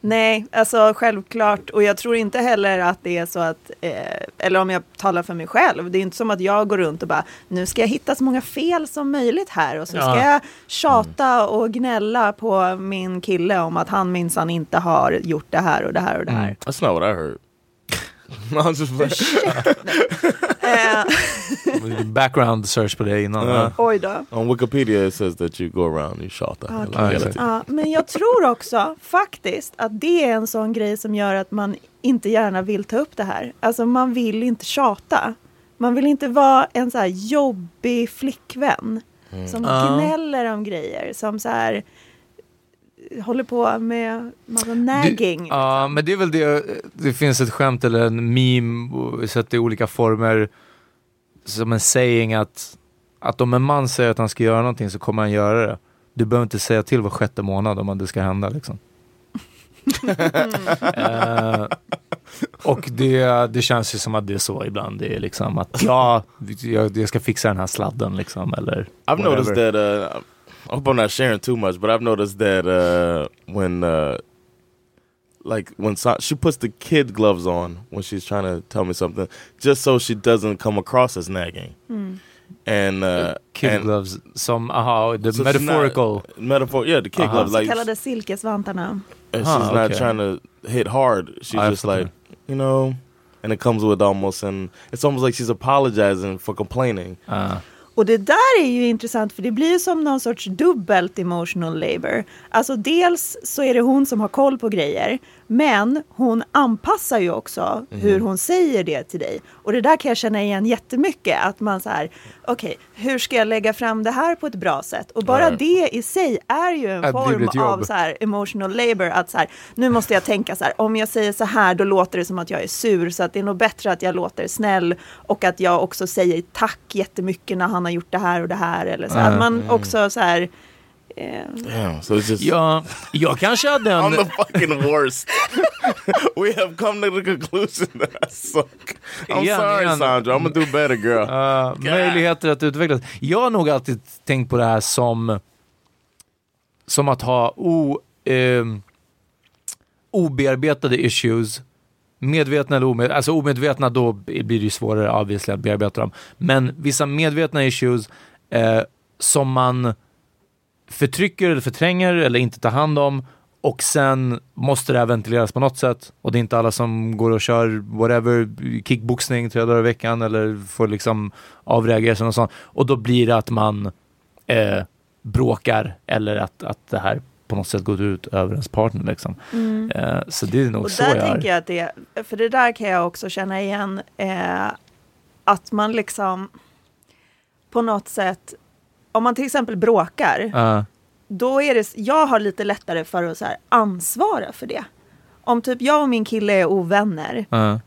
Nej, alltså självklart. Och jag tror inte heller att det är så att, eh, eller om jag talar för mig själv, det är inte som att jag går runt och bara, nu ska jag hitta så många fel som möjligt här och så ska Ja. jag tjata och gnälla på min kille om att han minsann inte har gjort det här och det här och det här. That's not what I heard. no, I'm just Eh, Background search på det innan. Uh, Oj då. On Wikipedia it says that you go around, you. Ja, Eller hela tiden. Ja, men jag tror också faktiskt att det är en sån grej som gör att man inte gärna vill ta upp det här. Alltså man vill inte tjata. Man vill inte vara en så här jobbig flickvän Mm. som Ja. gnäller om grejer. Som så här håller på med massa nagging. Det, ja, men det är väl det. Det finns ett skämt eller en meme sett i olika former som en saying att, att om en man säger att han ska göra någonting så kommer han göra det. Du behöver inte säga till var sjätte månad om det ska hända liksom. Eh, och det, det känns ju som att det är så ibland. Det är liksom att ja, jag, jag ska fixa den här sladden liksom. Eller I've noticed whatever. that. Uh, I hope I'm not sharing too much, but I've noticed that uh, when, uh, like, when so she puts the kid gloves on when she's trying to tell me something, just so she doesn't come across as nagging. Mm. And uh, Kid and- gloves, som, aha, the so metaphorical. not- metaphor, yeah, the kid gloves. Så Like, kallade silkesvantarna. and Huh, she's not okay. trying to hit hard. She's I just have to- like, you know, and it comes with almost, and it's almost like she's apologizing for complaining. Uh. Och det där är ju intressant för det blir ju som någon sorts dubbelt emotional labor. Alltså dels så är det hon som har koll på grejer, men hon anpassar ju också Mhm. hur hon säger det till dig. Och det där kan jag känna igen jättemycket, att man så här, okej, hur ska jag lägga fram det här på ett bra sätt? Och bara Right. det i sig är ju en Att form av så här emotional labor, att så här, nu måste jag tänka så här, om jag säger så här, då låter det som att jag är sur, så att det är nog bättre att jag låter snäll och att jag också säger tack jättemycket när han har gjort det här och det här, eller så. Mm. Att man Mm. också så här, Damn, so it's just. Ja, jag kanske hade en... I'm the fucking worst. we have come to the conclusion that I suck. I'm Igen, sorry, igen. Sandra. I'm gonna do better, girl. Uh, möjligheter att utvecklas. Jag har nog alltid tänkt på det här som, som att ha o, ehm, obearbetade issues. Medvetna eller omedvetna, alltså omedvetna då blir det ju svårare obviously att bearbeta dem. Men vissa medvetna issues eh, som man förtrycker eller förtränger eller inte tar hand om och sen måste det här ventileras på något sätt och det är inte alla som går och kör whatever, kickboxning tre dagar i veckan eller får liksom avreagera sig och sånt. Och då blir det att man eh, bråkar eller att, att det här på något sätt går ut över ens partner liksom. Mm. Eh, så det är nog Och så där jag tänker jag att det, för det där kan jag också känna igen, eh, att man liksom på något sätt, om man till exempel bråkar, Ja. då är det, jag har lite lättare för att så här, ansvara för det. Om typ jag och min kille är ovänner, Ja.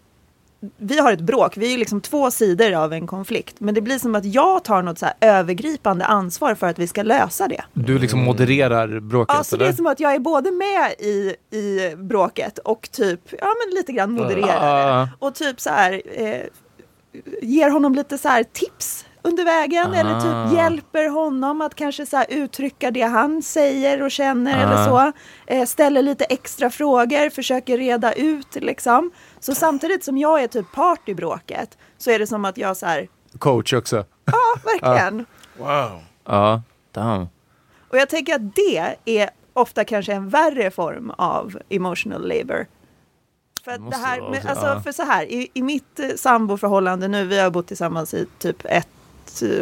vi har ett bråk, vi är liksom två sidor av en konflikt, men det blir som att jag tar något så här övergripande ansvar för att vi ska lösa det. Du liksom modererar bråket Ja, så det är eller? som att jag är både med i, i bråket och typ, ja men lite grann modererar det. Och typ så här, eh, ger honom lite så här tips under vägen eller Ah. typ hjälper honom att kanske så här uttrycka det han säger och känner eller Ah. så. Eh, ställer lite extra frågor, försöker reda ut liksom. Så samtidigt som jag är typ part i bråket så är det som att jag så här, Coach också. ja verkligen. Wow. Ja, damn. Och jag tänker att det är ofta kanske en värre form av emotional labor. För, det här, så, alltså, för så här, i, i mitt eh, samboförhållande nu, vi har bott tillsammans i typ ett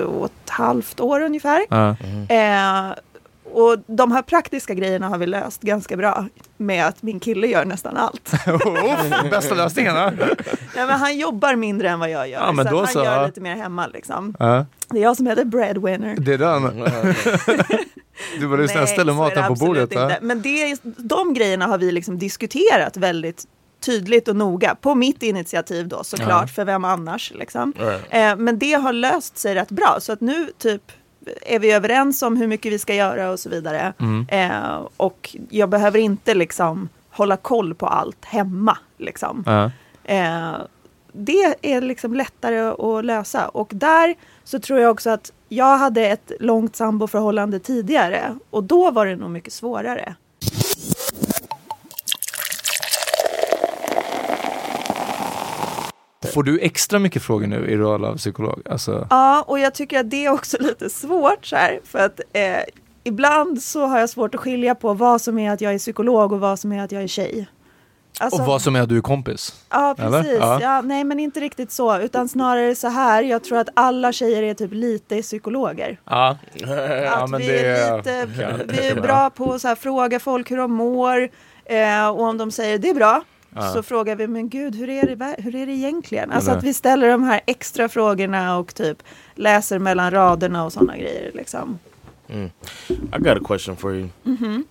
och ett halvt år ungefär. Ja. Eh, och de här praktiska grejerna har vi löst ganska bra med att min kille gör nästan allt. Bästa lösningen ja, men han jobbar mindre än vad jag gör, Ja, men så då han så, gör lite mer hemma liksom. Ja. Det är jag som är the breadwinner. Det är den. Du Nej, så är det maten på bordet. inte. Men det, är- de grejerna har vi liksom diskuterat väldigt tydligt och noga. På mitt initiativ då såklart, Ja. för vem annars liksom. Right. Eh, men det har löst sig rätt bra. Så att nu typ är vi överens om hur mycket vi ska göra och så vidare. Mm. Eh, och jag behöver inte liksom hålla koll på allt hemma. Liksom. Ja. Eh, det är liksom lättare att lösa. Och där så tror jag också att jag hade ett långt samboförhållande tidigare. Och då var det nog mycket svårare. Får du extra mycket frågor nu i roll av psykolog? Alltså, Ja, och jag tycker att det är också lite svårt så här. För att eh, ibland så har jag svårt att skilja på vad som är att jag är psykolog och vad som är att jag är tjej. Alltså- och vad som är att du är kompis? Ja, precis. Ja. Ja. nej, men inte riktigt så. Utan snarare så här. Jag tror att alla tjejer är typ lite psykologer. Ja. Att vi, är lite, vi är bra på att fråga folk hur de mår. Eh, och om de säger det är bra. Ja. Så frågar vi, men gud, hur är det, hur är det egentligen? Alltså att vi ställer de här extra frågorna och typ läser mellan raderna och sådana grejer. Liksom. Mm. I got a question for you. Mhm.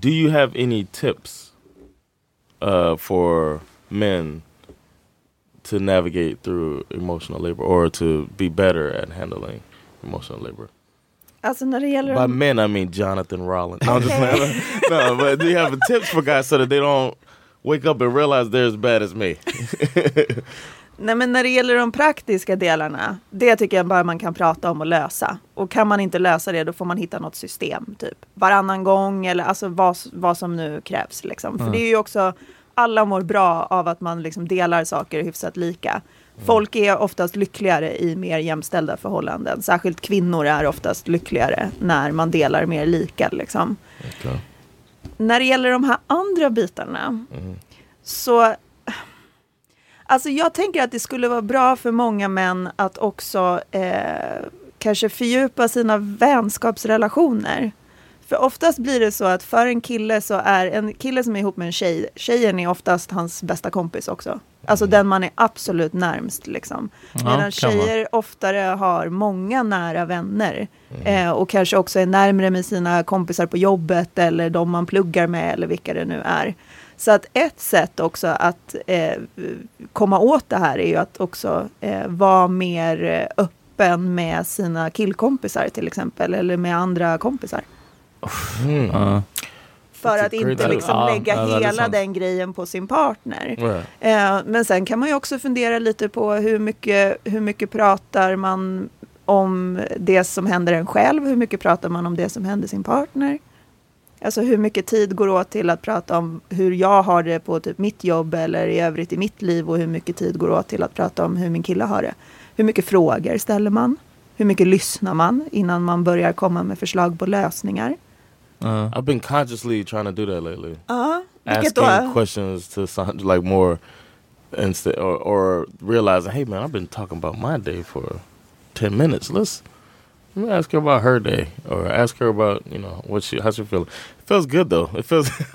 Do you have any tips uh, for men to navigate through emotional labor or to be better at handling emotional labor? Alltså när det gäller... By men, I mean Jonathan Rollins. No, I'm just Okay. no, but do you have tips for guys so that they don't wake up and realize they're as bad as me? Nej, men när det gäller de praktiska delarna, det tycker jag bara man kan prata om och lösa. Och kan man inte lösa det, då får man hitta något system, typ varannan gång eller alltså vad, vad som nu krävs. Liksom. För Mm. det är ju också, alla mår bra av att man liksom delar saker hyfsat lika. Folk är oftast lyckligare i mer jämställda förhållanden. Särskilt kvinnor är oftast lyckligare när man delar mer lika. Liksom. Okay. När det gäller de här andra bitarna så Alltså jag tänker att det skulle vara bra för många män att också eh, kanske fördjupa sina vänskapsrelationer. För oftast blir det så att för en kille så är en kille som är ihop med en tjej, tjejen är oftast hans bästa kompis också. Alltså den man är absolut närmst liksom. Ja, Medan vara. tjejer oftare har många nära vänner. Eh, och kanske också är närmre med sina kompisar på jobbet eller de man pluggar med eller vilka det nu är. Så att ett sätt också att eh, komma åt det här är ju att också eh, vara mer eh, öppen med sina killkompisar till exempel eller med andra kompisar. Ja. För That's a att inte liksom lägga ja, hela den grejen på sin partner. Right. Eh, men sen kan man ju också fundera lite på hur mycket, hur mycket pratar man om det som händer en själv? Hur mycket pratar man om det som händer sin partner? Alltså hur mycket tid går åt till att prata om hur jag har det på typ mitt jobb eller i övrigt i mitt liv och hur mycket tid går åt till att prata om hur min kille har det? Hur mycket frågor ställer man? Hur mycket lyssnar man innan man börjar komma med förslag på lösningar? Uh-huh. I've been consciously trying to do that lately. Uh-huh. Ja, vilket Asking uh-huh. questions to some, like more instead or, or realizing, hey man, I've been talking about my day for ten minutes. Let's let me ask her about her day, or ask her about you know what she how she feeling. It feels good though. It feels.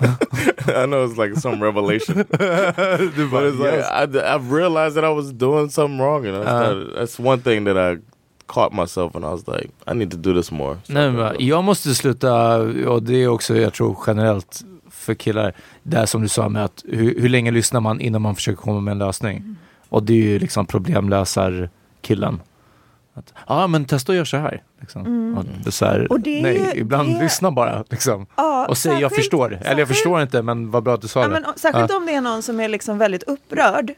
I know it's like some revelation, but it's like yes. I, I've realized that I was doing something wrong, and I started, that's one thing that I caught myself, and I was like, I need to do this more. So Nej, men jag måste sluta, och det är också, jag tror generellt för killar, det här som du sa med att hur, hur länge lyssnar man innan man försöker komma med en lösning? Och det är ju liksom problemlösar-killen. Ja, men testa att göra så här. Liksom. Mm. Och det är så här Och det är nej, ju- ibland det- lyssna bara. Liksom. Ja, och säg jag särskilt- förstår. Eller jag särskilt- förstår inte, men vad bra att du sa Ja, det. men, särskilt Ja. om det är någon som är liksom väldigt upprörd.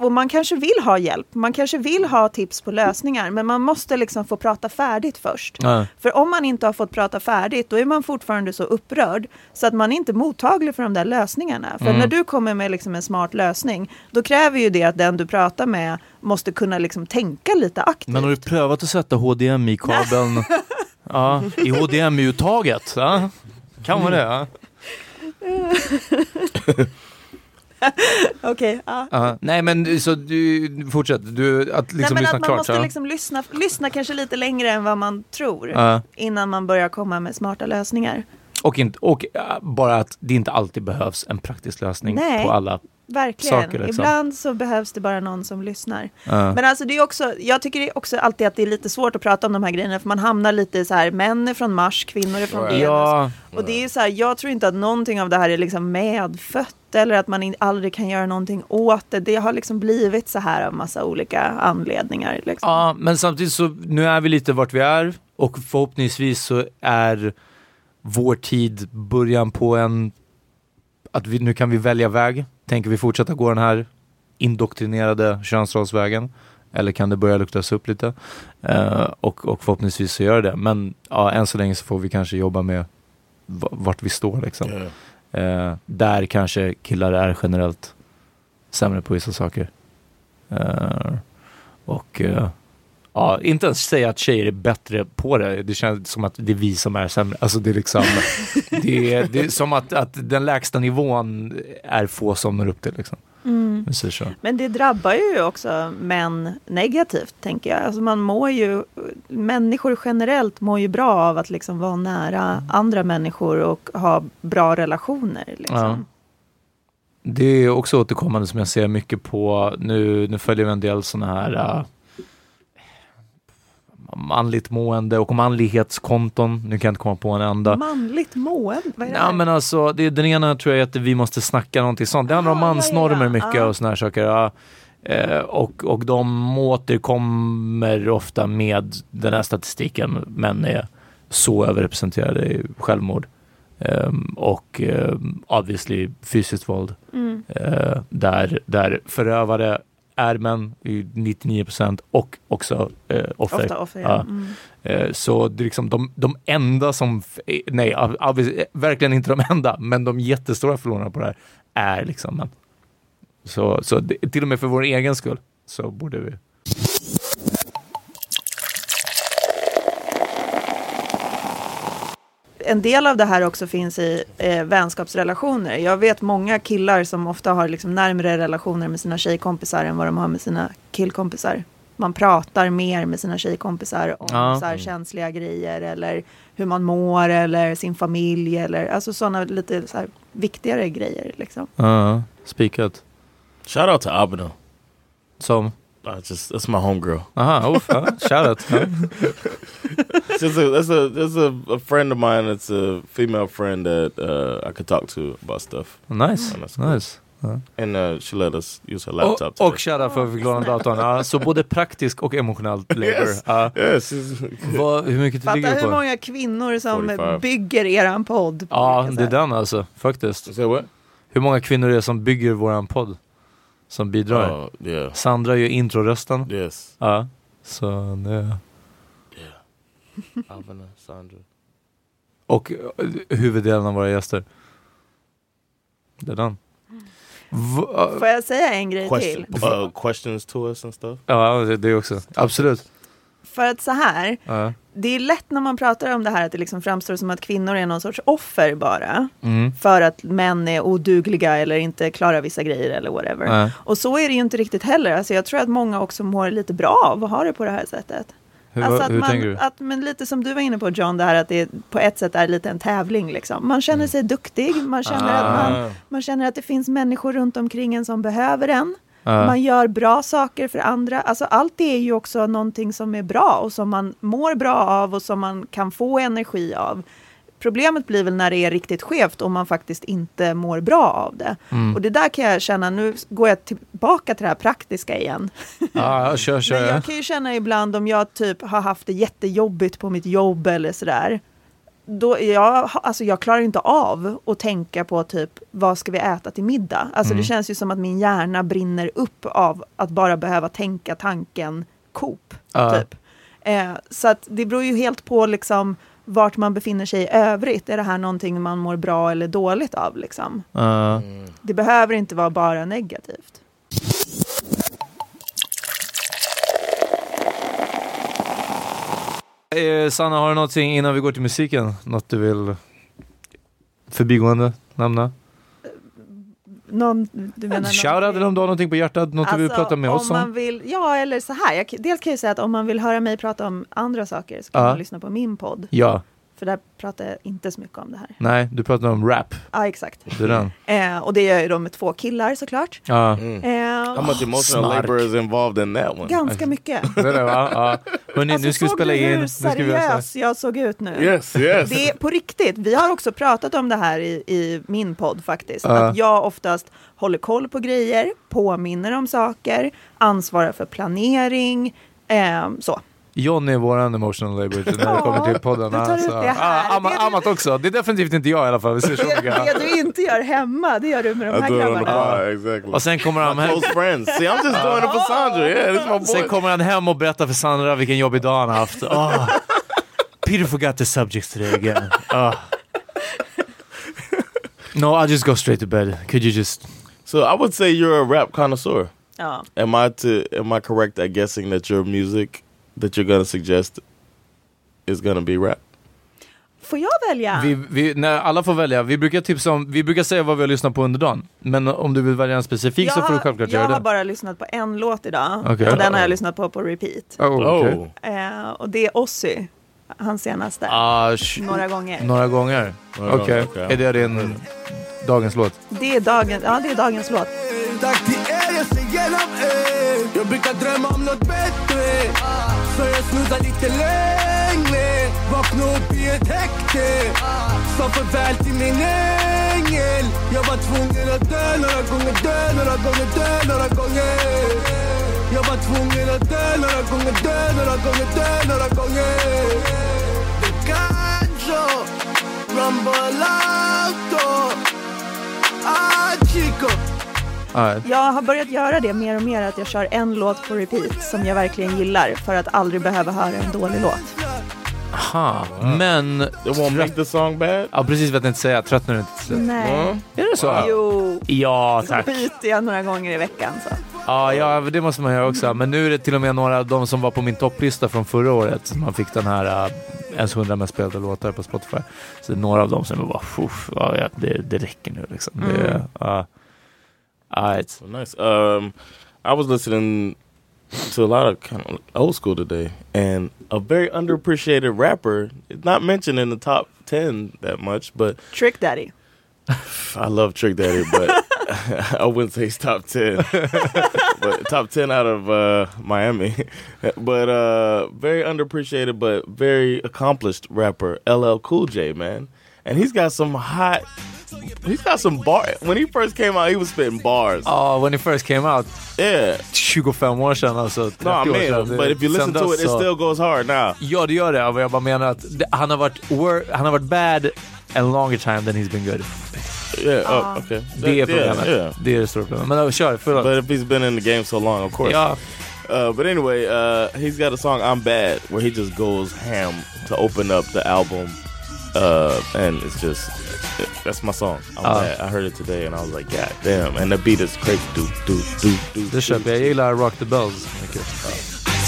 Och man kanske vill ha hjälp, man kanske vill ha tips på lösningar, men man måste liksom få prata färdigt först. Ja. För om man inte har fått prata färdigt, då är man fortfarande så upprörd så att man är inte mottaglig för de där lösningarna. För Mm. när du kommer med liksom en smart lösning, då kräver ju det att den du pratar med måste kunna liksom tänka lite aktivt. Men har du prövat att sätta HDMI-kabeln ja, i HDMI-uttaget? Ja. Kan man det? Ja. Okej, ja. Ja. Nej men så du, fortsätt, du, att liksom Nej, men lyssna att man klart. måste ja. liksom lyssna, lyssna kanske lite längre än vad man tror Ja. innan man börjar komma med smarta lösningar. Och, inte, och äh, bara att det inte alltid behövs en praktisk lösning Nej. på alla Verkligen. saker. Liksom. Ibland så behövs det bara någon som lyssnar. Men alltså det är också, jag tycker det är också alltid att det är lite svårt att prata om de här grejerna för man hamnar lite så här, män är från Mars, kvinnor är från Venus. Ja. Och det är så här, jag tror inte att någonting av det här är liksom medfött eller att man aldrig kan göra någonting åt det. Det har liksom blivit så här av massa olika anledningar. Liksom. Ja, men samtidigt så nu är vi lite vart vi är och förhoppningsvis så är vår tid början på en att vi, nu kan vi välja väg. Tänker vi fortsätta gå den här indoktrinerade könsrollsvägen? Eller kan det börja luktas upp lite? Eh, och, och förhoppningsvis så gör det. Men ja, än så länge så får vi kanske jobba med va- vart vi står liksom. Eh, där kanske killar är generellt sämre på vissa saker. Eh, och eh, ja, inte ens säga att tjejer är bättre på det. Det känns som att det är vi som är sämre. Alltså det är liksom, det är, det är som att, att den lägsta nivån är få som når upp till liksom. Mm. Men det drabbar ju också män negativt, tänker jag. Alltså man mår ju, människor generellt mår ju bra av att liksom vara nära andra människor och ha bra relationer. Liksom. Ja. Det är också återkommande som jag ser mycket på, nu, nu följer vi en del sådana här äh, manligt mående och manlighetskonton. Nu kan jag inte komma på en enda. Manligt mående, vad är det? Ja men alltså, det, den ena tror jag är att vi måste snacka någonting sånt. Det handlar om Ah, ja, mansnormer ja, mycket ja. och såna här saker. Ja. Eh, och, och de återkommer ofta med den här statistiken. Män är så överrepresenterade i självmord. Ehm, och um, obviously fysiskt våld. Mm. Eh, där, där förövare är män i 99% och också eh, offer. Ofta offer, ja. Ja. Mm. Eh, Så det är liksom de, de enda som, eh, nej, verkligen inte de enda, men de jättestora förlorarna på det här är liksom män. Så, så det, till och med för vår egen skull så borde vi. En del av det här också finns i eh, vänskapsrelationer. Jag vet många killar som ofta har liksom närmare relationer med sina tjejkompisar än vad de har med sina killkompisar. Man pratar mer med sina tjejkompisar om Ja. så här känsliga grejer eller hur man mår eller sin familj eller alltså sådana lite så här viktigare grejer liksom. Ja, spikat. Shout out to Abino. Som? I just that's my homegirl. Aha, uff, ja, shoutout. Ja. It's just a, that's a that's a, a friend of mine. It's a female friend that uh, I could talk to about stuff. Nice, And that's cool. nice. Ja. And uh, she let us use her laptop. Och, today. och shoutout för att vi låna datorn. Ja, så både praktisk och emotionellt labor. Yes. Ja. Yes, it's- Vad, hur mycket Fatta ligger hur på? många kvinnor som 45. bygger eran podd. Ja, det är den alltså, faktiskt. Hur många kvinnor är det som bygger våran podd? Som bidrar? Oh, yeah. Sandra gör introrösten. Yes. Ja, så det... Alvin, Sandra. Och eh, huvuddelen av våra gäster. Det är den. Va- Får jag säga en grej Question, till? uh, questions to us and stuff. Ja, det, det också. Absolut. För att så här, Ja. Det är lätt när man pratar om det här att det liksom framstår som att kvinnor är någon sorts offer bara. Mm. För att män är odugliga eller inte klarar vissa grejer eller whatever. Nej. Och så är det ju inte riktigt heller. Alltså jag tror att många också mår lite bra av att ha det på det här sättet. Hur, alltså att hur man, tänker du? Att, men lite som du var inne på John, det här att det på ett sätt är lite en tävling. Liksom. Man känner sig duktig, man känner, att Ah. man, man känner att det finns människor runt omkring en som behöver en. Man gör bra saker för andra. Alltså allt det är ju också någonting som är bra och som man mår bra av och som man kan få energi av. Problemet blir väl när det är riktigt skevt och man faktiskt inte mår bra av det. Mm. Och det där kan jag känna, nu går jag tillbaka till det här praktiska igen. Ja, kör, kör. Men jag kan ju känna ibland om jag typ har haft det jättejobbigt på mitt jobb eller sådär. Då jag, alltså jag klarar inte av att tänka på typ vad ska vi äta till middag. Alltså Mm. det känns ju som att min hjärna brinner upp av att bara behöva tänka tanken Coop. Ja. Typ. Eh, så att det beror ju helt på liksom vart man befinner sig i övrigt. Är det här någonting man mår bra eller dåligt av? Liksom? Ja. Det behöver inte vara bara negativt. Eh, Sanna, har du någonting innan vi går till musiken? Något du vill förbigående nämna? Någon, du menar Shoutout eller om du har någonting på hjärtat? Något du vill prata med oss Alltså, om? vill, ja, eller så här. Jag, dels kan jag säga att om man vill höra mig prata om andra saker så kan Ja. man lyssna på min podd. Ja. För där pratar jag inte så mycket om det här. Nej, du pratar om rap. Ja, exakt. Det är den. Eh, och det gör jag ju då med två killar såklart. Ja. Eh, How much emotional labor is involved in that one? ganska mycket. Det är det va? Ja. Hörni, Alltså, nu ska vi spela du in. hur seriös jag såg ut nu? Yes, yes. Det är på riktigt. Vi har också pratat om det här i, i min podd faktiskt. Ja. Att jag oftast håller koll på grejer, påminner om saker, ansvarar för planering, eh, så. John är våran emotional labor när det kommer till podden. du tar ut det här. Ah, Amma, Det du- Amat också. Det är definitivt inte jag i alla fall. Vi ser så Det, det du inte gör hemma, det gör du med de I här grabbarna. bar, exactly. Och sen kommer han hem. close friends. See, I'm just doing it for Sandra. Yeah. Sen kommer han hem och berättar för Sandra vilken jobbig dag han har haft. Ah. Peter forgot the subjects today again. Ah. No, I'll just go straight to bed. Could you just... So I would say you're a rap connoisseur. Ja. Am I to am I correct at guessing that your music that you're gonna suggest is gonna be rap? Får jag välja? Vi, vi, när alla får välja. Vi brukar, tipsa om, vi brukar säga vad vi har lyssnat på under dagen. Men om du vill välja en specifik så får du självklart jag göra har det. bara lyssnat på en låt idag Okej. och den har jag lyssnat på på repeat. Oh, okej. Eh, och det är Ozzy, hans senaste. Ah, sh- Några gånger. Några gånger? Okej. gånger, okej. Är det din dagens låt? Det är, dagen, ja, det är dagens låt. Dags till er, jag ser igenom er Jag brukar drömma om något bättre så jag snuddar lite längre. Vakna upp i ett häkte Sa farväl till min ängel. Jag var tvungen att dö några gånger, dö några gånger, dö några gånger. Jag var tvungen att dö några gånger, dö några gånger, dö några gånger. De canjo, Rumble Auto Ah, chico. Jag har börjat göra det mer och mer, att jag kör en låt på repeat som jag verkligen gillar för att aldrig behöva höra en dålig låt. Aha, men... It won't make the song bad? Ja, precis vad jag tänkte säga. Tröttnar du inte till slut? Nej. Är det så? Jo, Ja, så tack. byter jag några gånger i veckan. Så. Ja, ja, det måste man göra också. Men nu är det till och med några av de som var på min topplista från förra året. som Man fick den här uh, ens 100 mest spelade låtar på Spotify. Så det är några av dem som bara, "Uff, ja, det, det räcker nu liksom. Det, Mm. Uh, alright. So nice. Um, I was listening to a lot of kind of old school today, and a very underappreciated rapper. It's not mentioned in the top ten that much, but Trick Daddy. I love Trick Daddy, but I wouldn't say he's top ten. but top ten out of uh, Miami. but uh, very underappreciated, but very accomplished rapper, LL Cool J, man, and he's got some hot. He's got some bar. When he first came out, he was spitting bars. Ja, when it first came out. Yeah. 25 år sedan alltså. No, I år sedan. mean, but if you listen to dess it, it still goes hard now. Ja, det gör det. Ja, men Jag bara menar att han, har varit wor- han har varit bad a longer time than he's been good. Yeah. Oh, okay. Det är Yeah, problemet. yeah. Det är det stora problemet. Men uh, kör, förlåt. But if he's been in the game so long, of course. Yeah. Uh, but anyway, uh, he's got a song "I'm Bad" where he just goes ham to open up the album, uh, and it's just that's my song. I'm bad. I heard it today, and I was like, God damn! And the beat is crazy. Do do do do. Det köper jag. Jag gillar Rock the Bells mycket.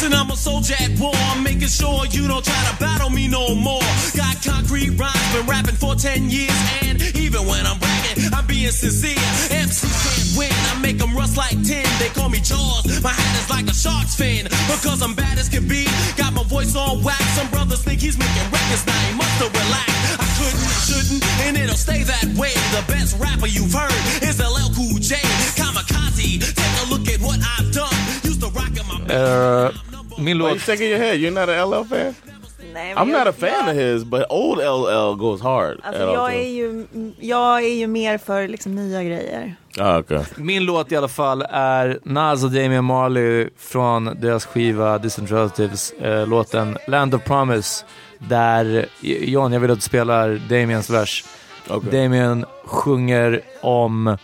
And I'm a soldier at war. I'm making sure you don't try to battle me no more. Got concrete rhymes, been rapping for 10 years. And even when I'm bragging, I'm being sincere. MCs can't win, I make them rust like tin. They call me Jaws, my hat is like a shark's fin. Because I'm bad as can be, got my voice on wax. Some brothers think he's making records, now he must have relaxed. I couldn't, shouldn't, and it'll stay that way. The best rapper you've heard is LL Cool J. Kamikaze, take a look at what I've done. Used to rock in my Uh, min Why you shaking your head? You're not an LL fan? Nej, I'm jag, not a fan of his, but old LL goes hard. Alltså, at all jag, är times. ju, jag är ju mer för liksom, nya grejer. Ah, okay. Min låt i alla fall är Nas och Damian Marley från deras skiva Distant Relatives, eh, låten Land of Promise. Där, John, jag vill att du spelar Damians vers. Okay. Damien sjunger om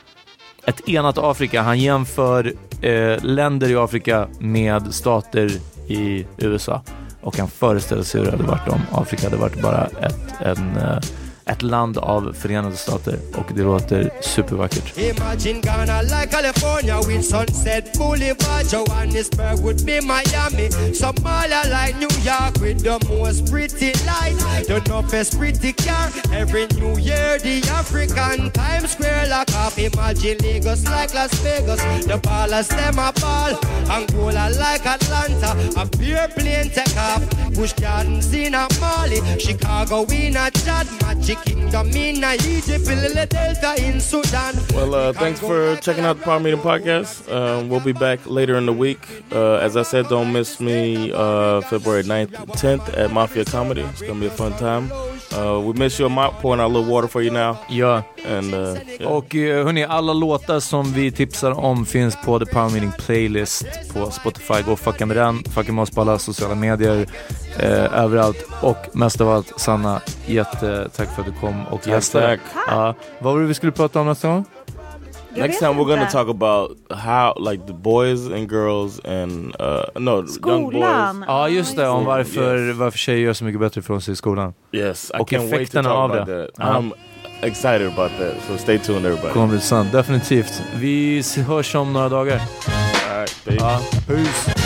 ett enat Afrika. Han jämför eh, länder i Afrika med stater i USA. Och han föreställer sig hur det hade varit om Afrika hade varit bara ett, en, eh, ett land av Förenade Stater och det låter supervackert. Imagine Ghana like California with Sunset Boulevard. Johannesburg would be Miami. Somalia like New York with the most pretty light. The toughest pretty car. Every New Year, the African Times Square lock up. Imagine Lagos like Las Vegas. The ballers them a ball. Angola like Atlanta. A pure plane take off. Bush Gardens in a Mali. Chicago in a Chad. Magic Kingdom in Egypt. Delta in Sudan. Well, uh, thanks for checking out the Power Meeting Podcast. Um, we'll be back later in the week. Uh, as I said, don't miss me uh, February 9th, 10th at Mafia Comedy. It's going to be a fun time. Uh, we miss you. I'm pouring out a little water for you now. Ja. And, uh, yeah. Och eh, hörni, alla låtar som vi tipsar om finns på The Power Meeting Playlist på Spotify. Gå och fucka med den. Fucka med oss på alla sociala medier. Eh, överallt. Och mest av allt, Sanna, jättetack för du kom och gästade. Ja. Vad var det vi skulle prata om nästa gång? Next time we're to talk about how, like, the boys and girls and, uh, no, young boys. Ja, just det. Om varför, varför tjejer gör så mycket bättre ifrån sig i skolan. Yes, I och can't wait to talk av about det. that. I'm excited about that. So stay tuned, everybody. Kommer bli sant, definitivt. Vi hörs om några dagar. All right. Ja, peace.